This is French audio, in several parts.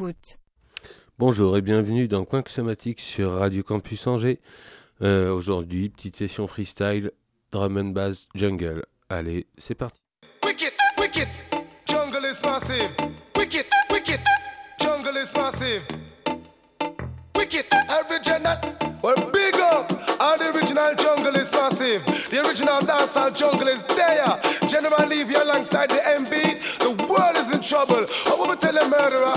écoute. Bonjour et bienvenue dans Coin Somatique sur Radio Campus Angers. Euh, Aujourd'hui, petite session freestyle, drum and bass, jungle. Allez, c'est parti. Wicked, wicked, jungle is massive. Wicked, wicked, jungle is massive. Wicked, every general, well, big up. All the original jungle is massive. The original dancehall jungle is there. General Levy alongside the MB. The world is in trouble. I will tell a murderer?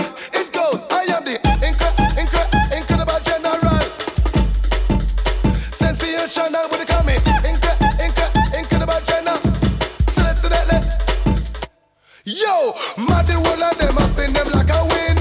Yo, mad the whole of them, I spin them like a wheel.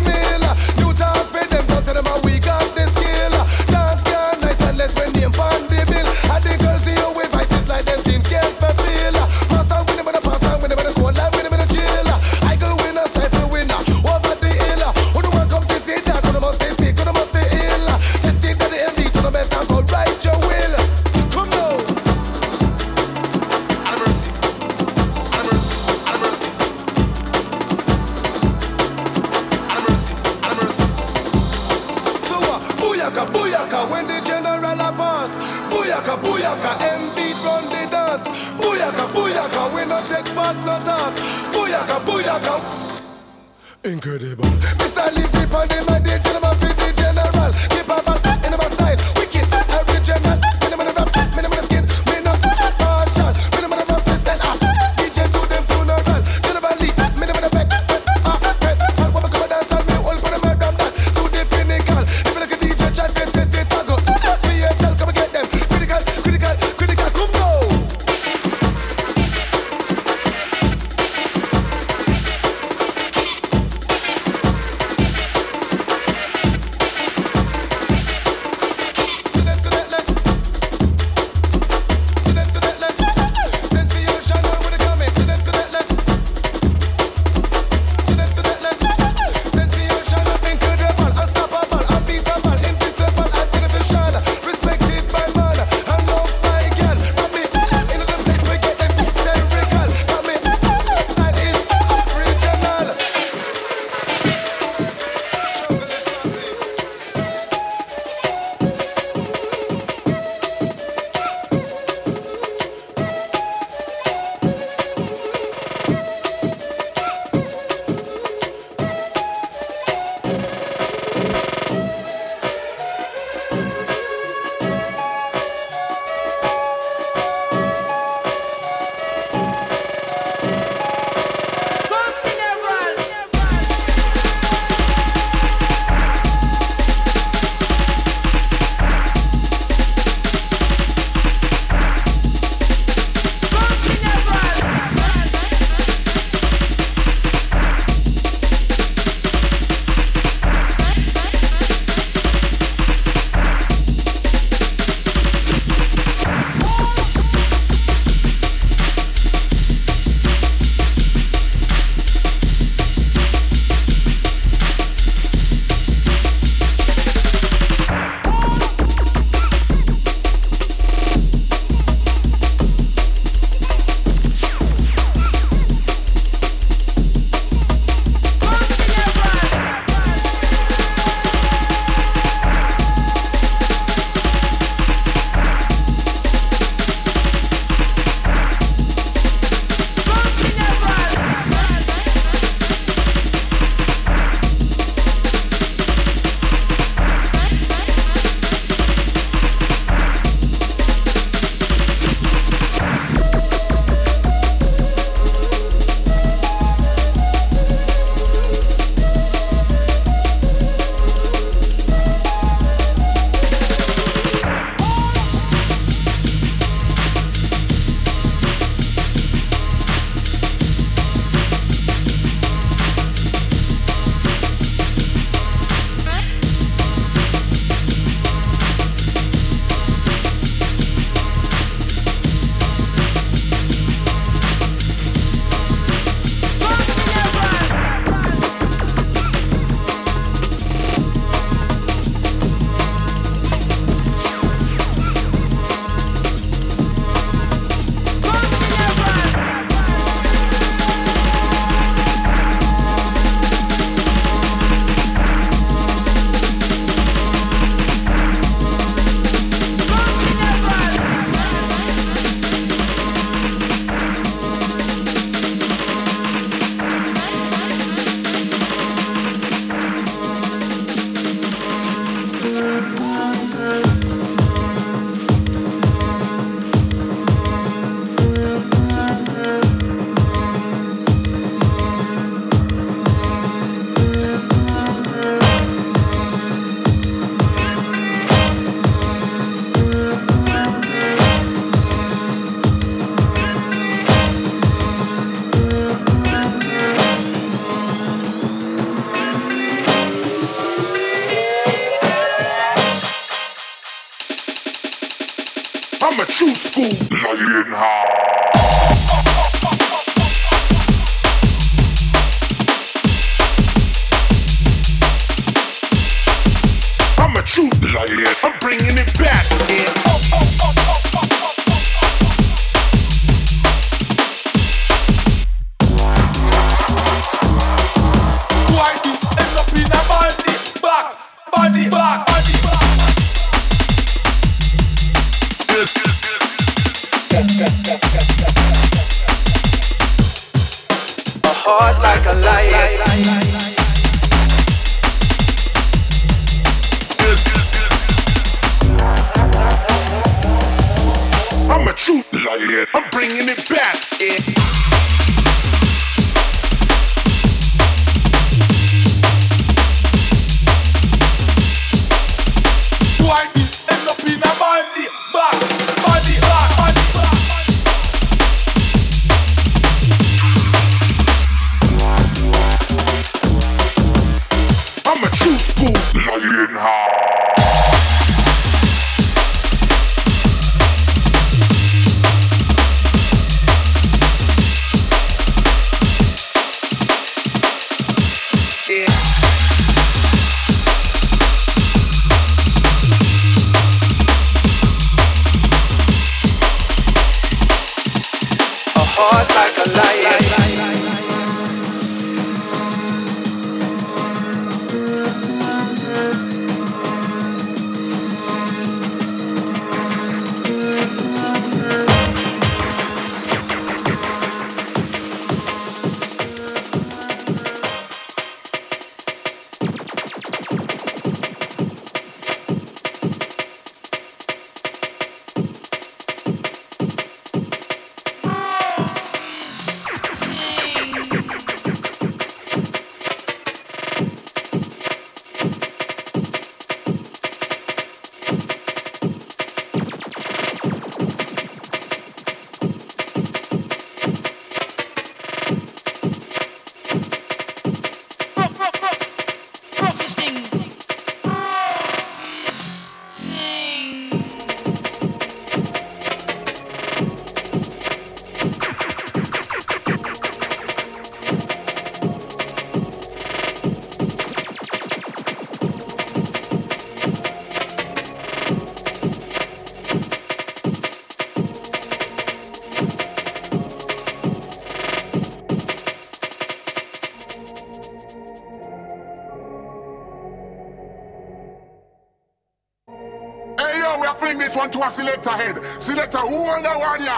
our selector head. Selector, who on the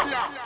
Yeah.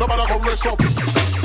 Nobody man I come rest up.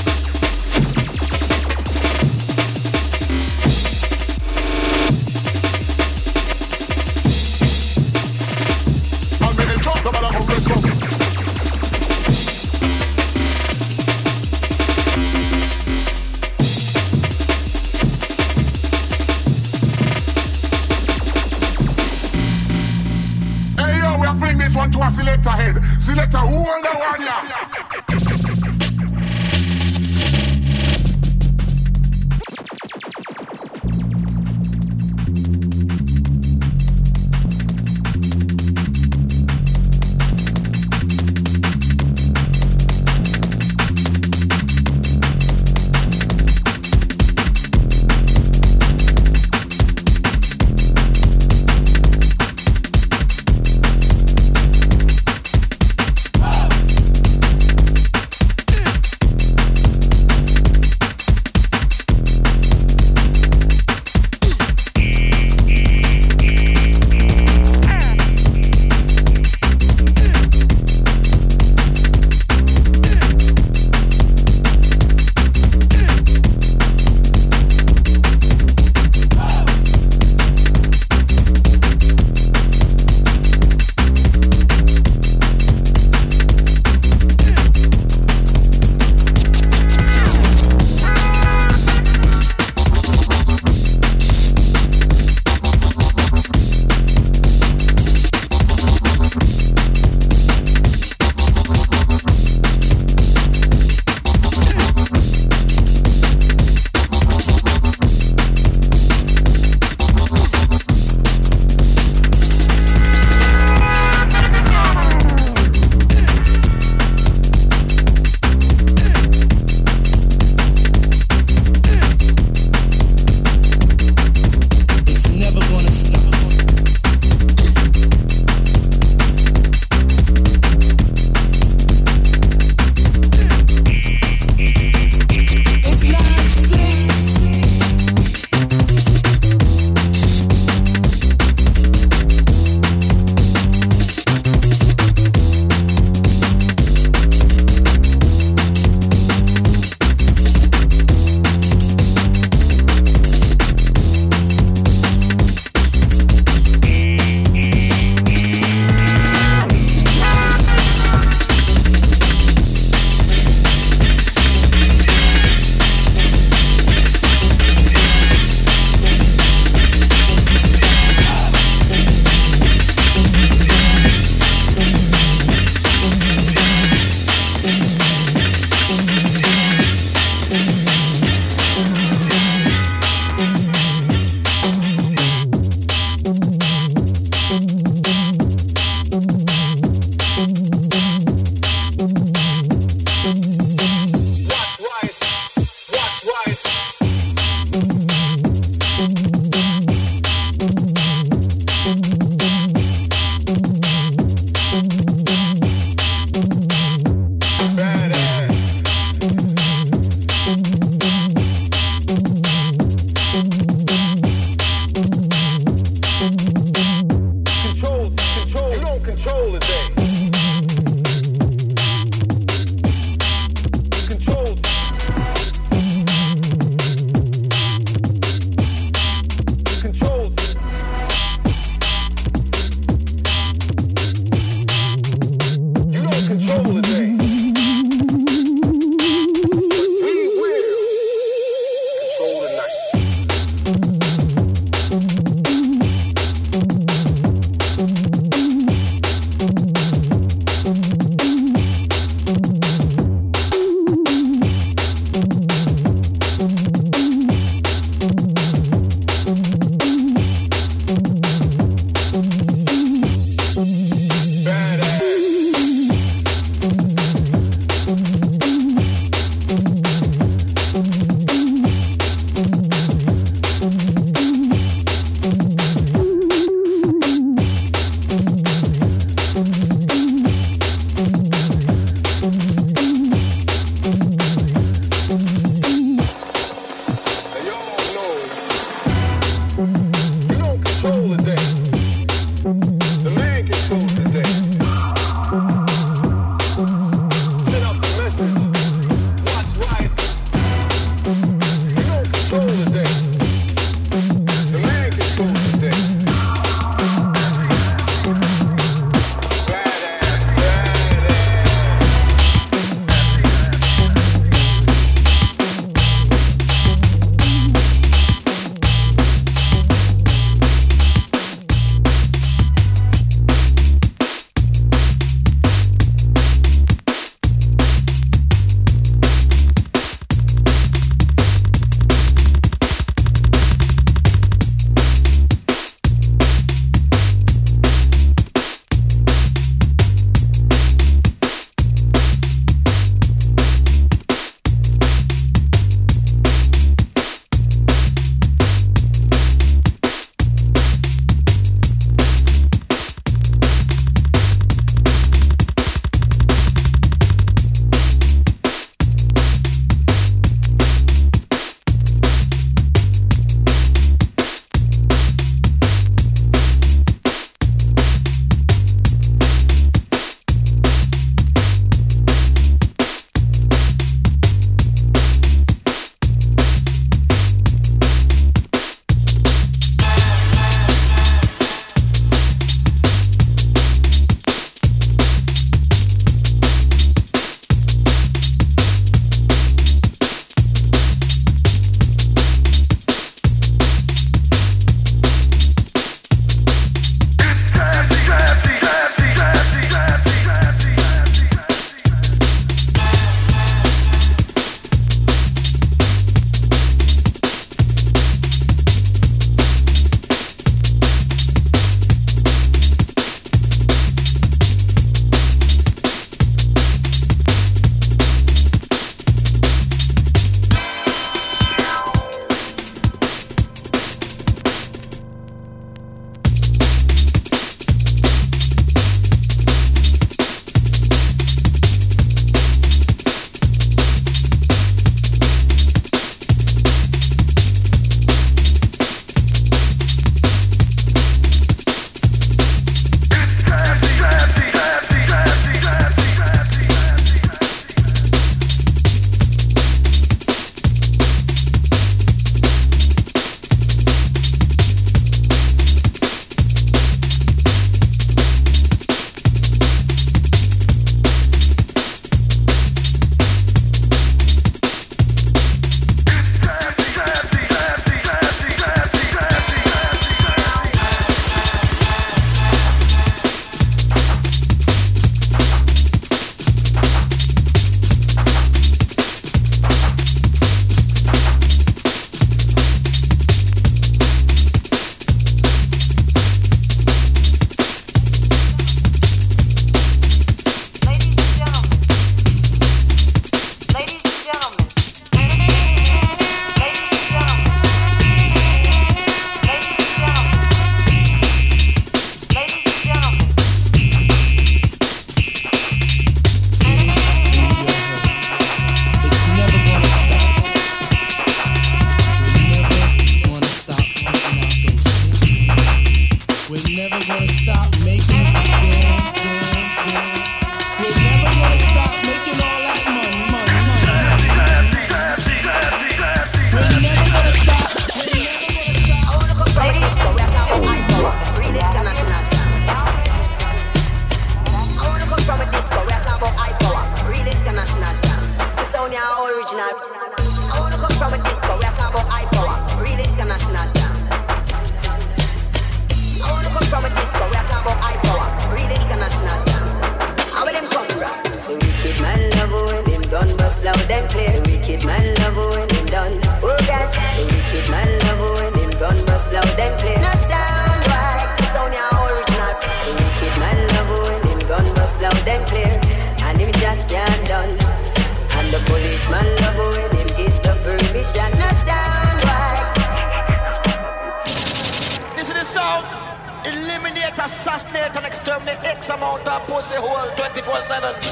Pussy hole 24 7.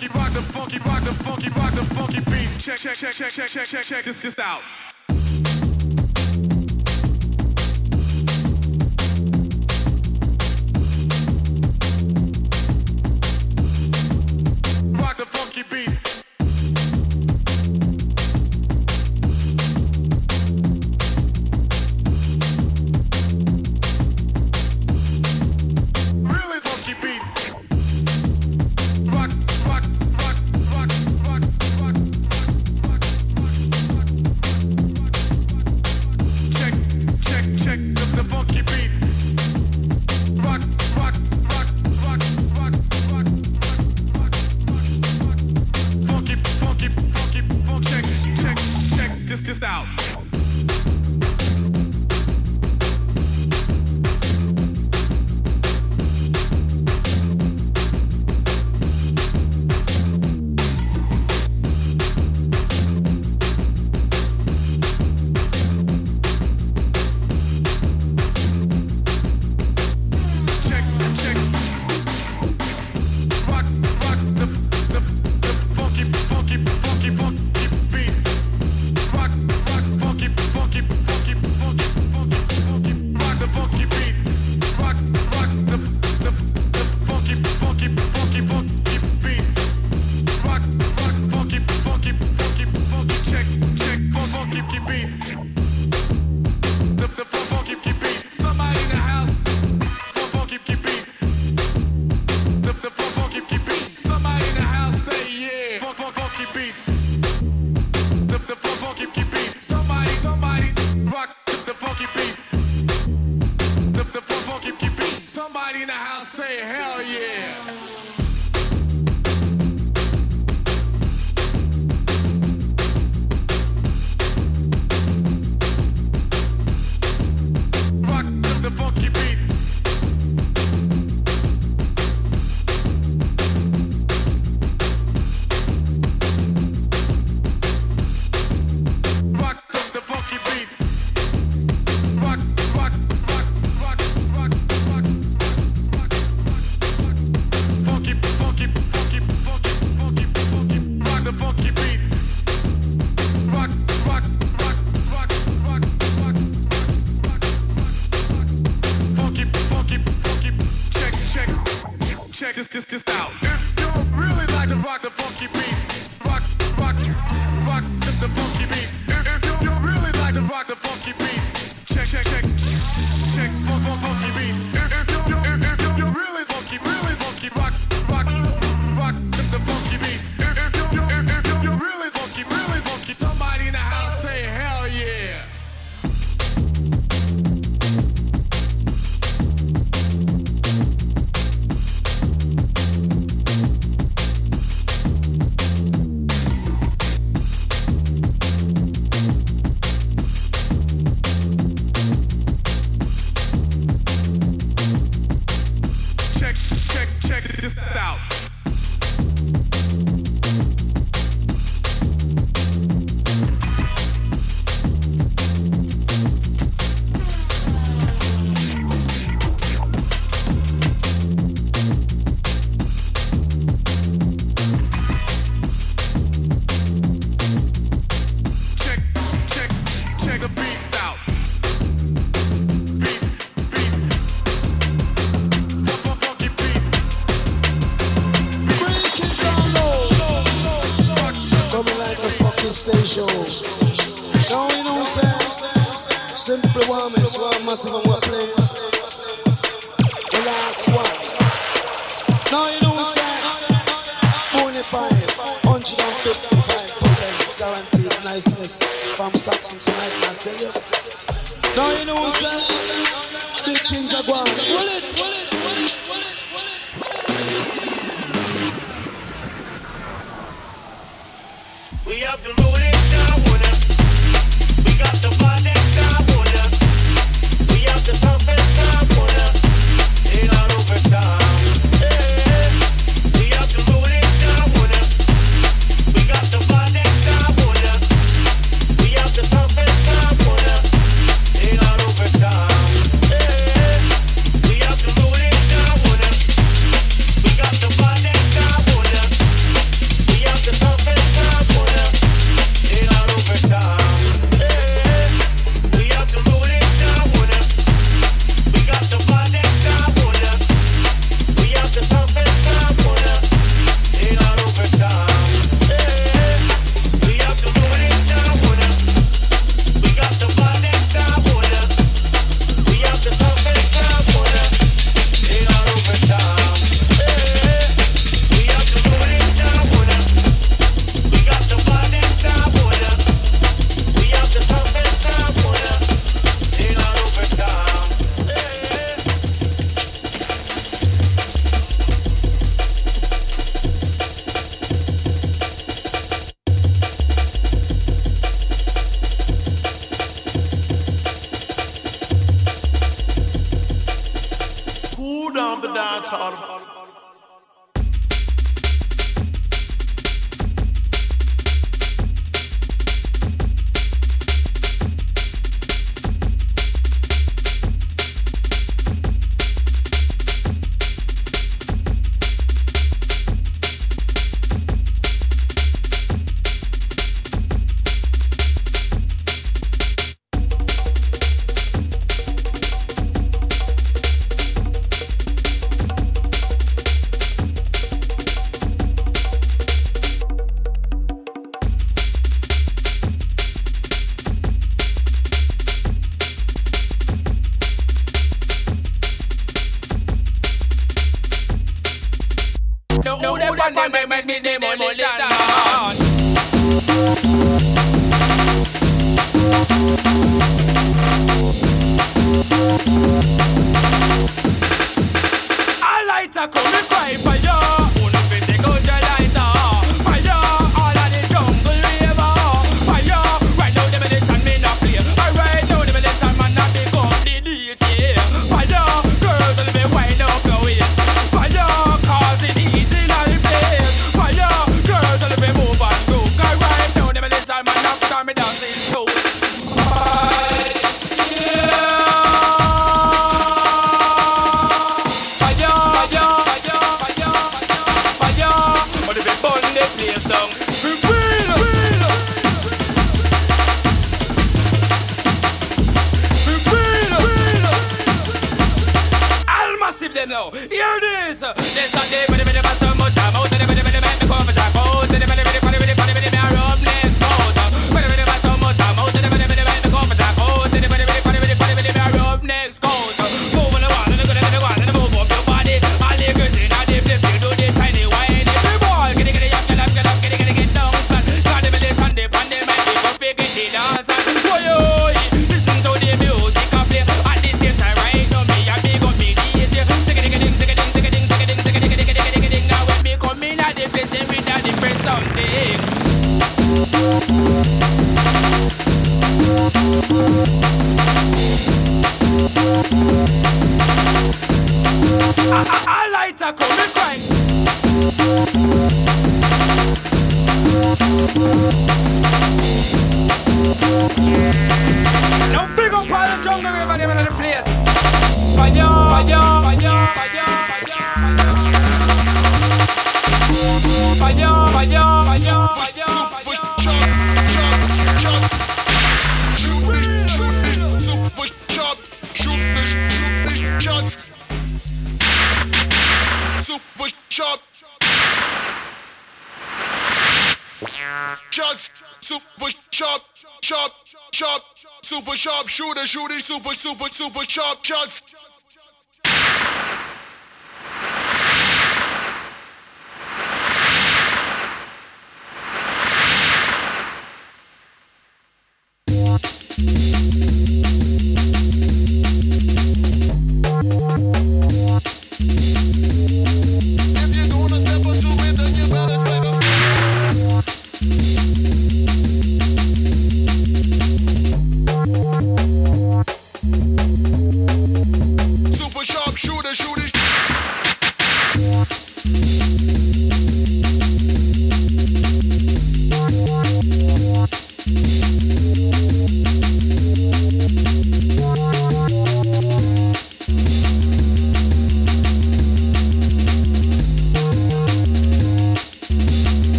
funky, rock the funky, rock the funky, rock the funky beats. Check, check, check, check, check, check, check, check this, this out. Rock the funky beats.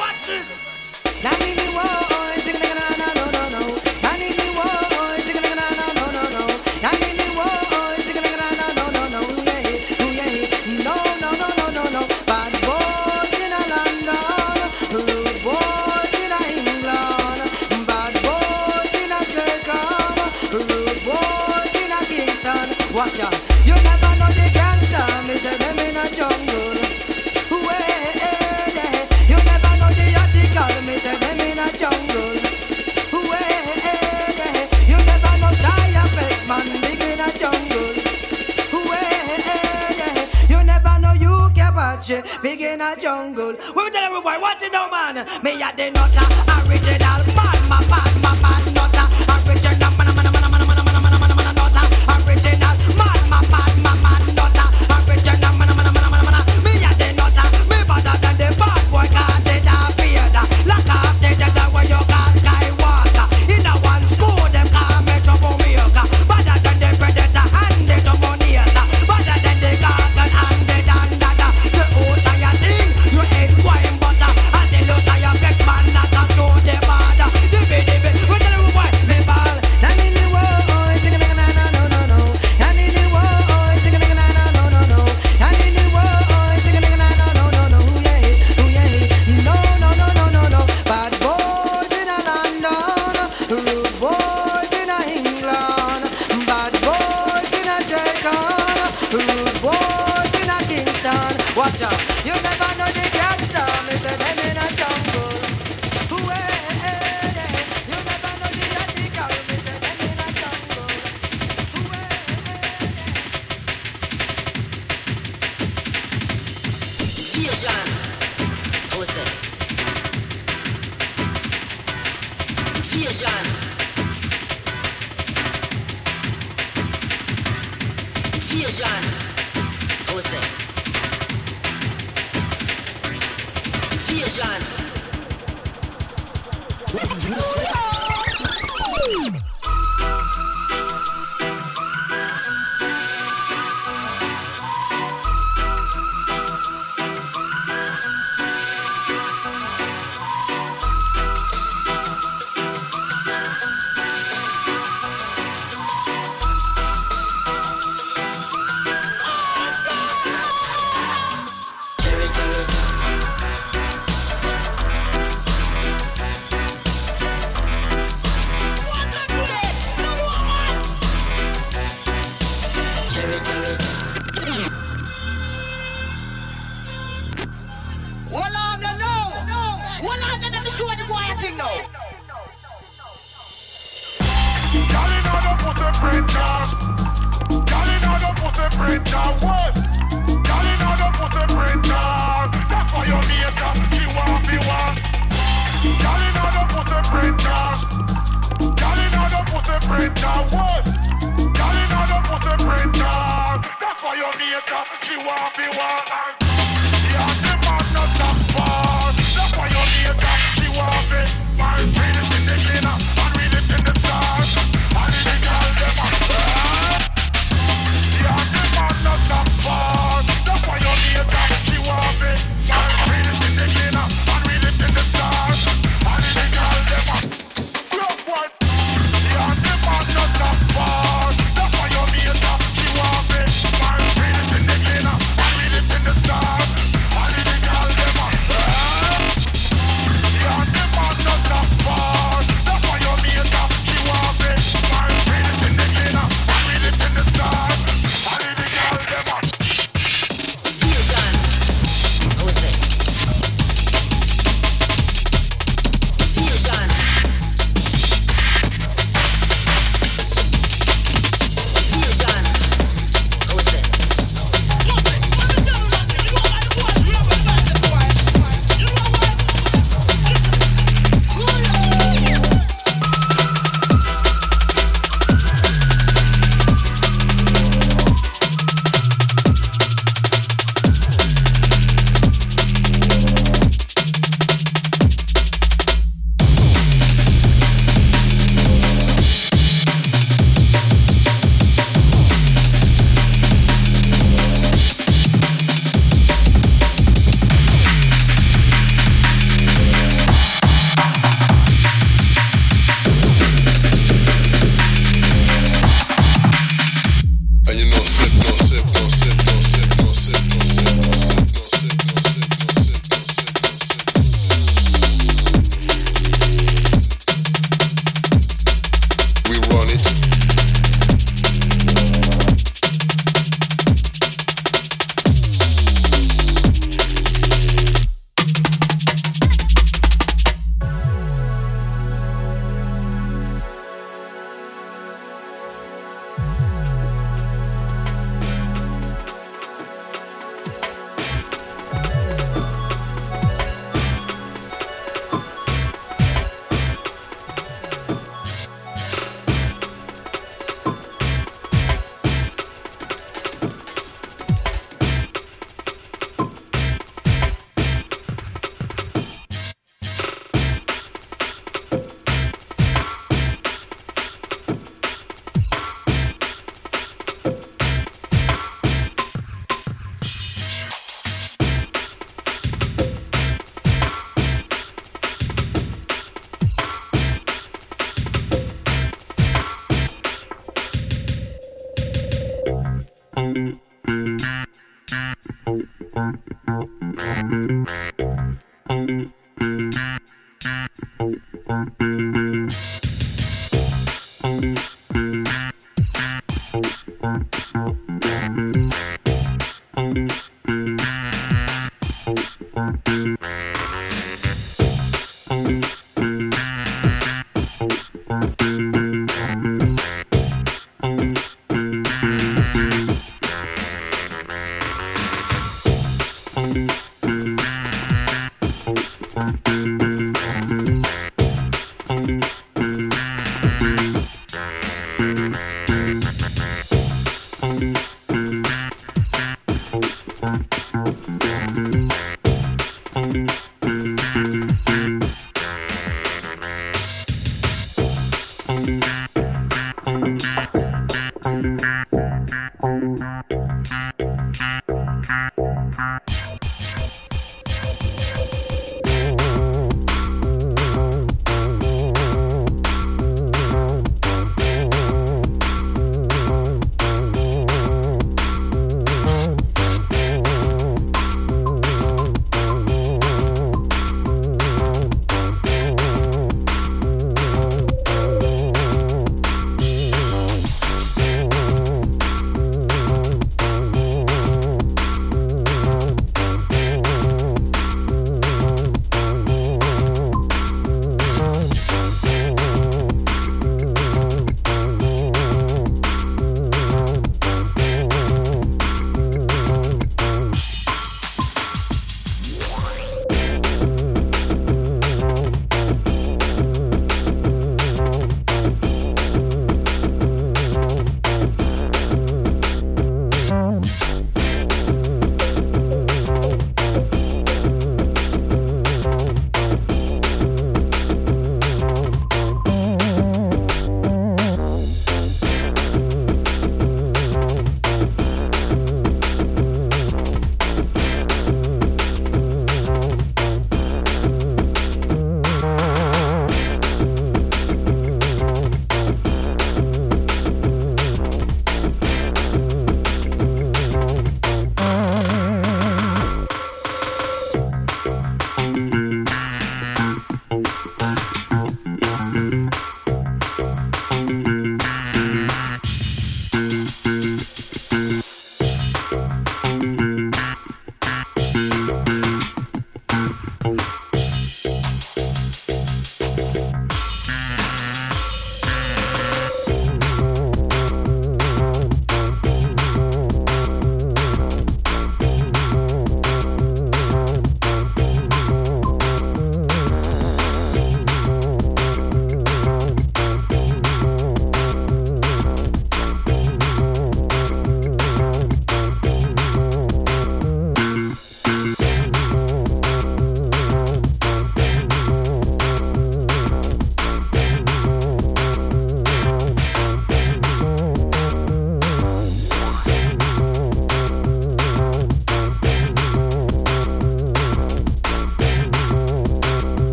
Watch this. big in a jungle. We tell everybody, watch it no man. Me at the nutter, original.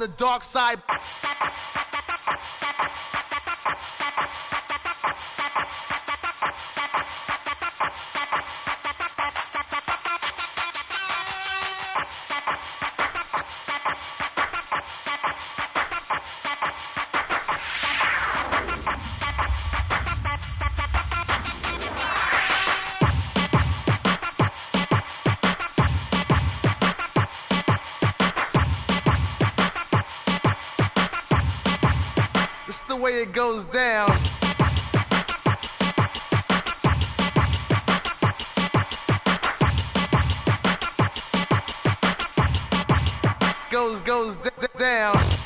The dark side. Goes down. Goes, goes down.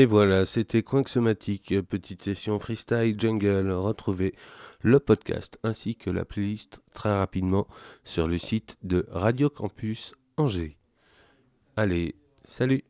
Et voilà, c'était Coinxomatique, petite session freestyle jungle. Retrouvez le podcast ainsi que la playlist très rapidement sur le site de Radio Campus Angers. Allez, salut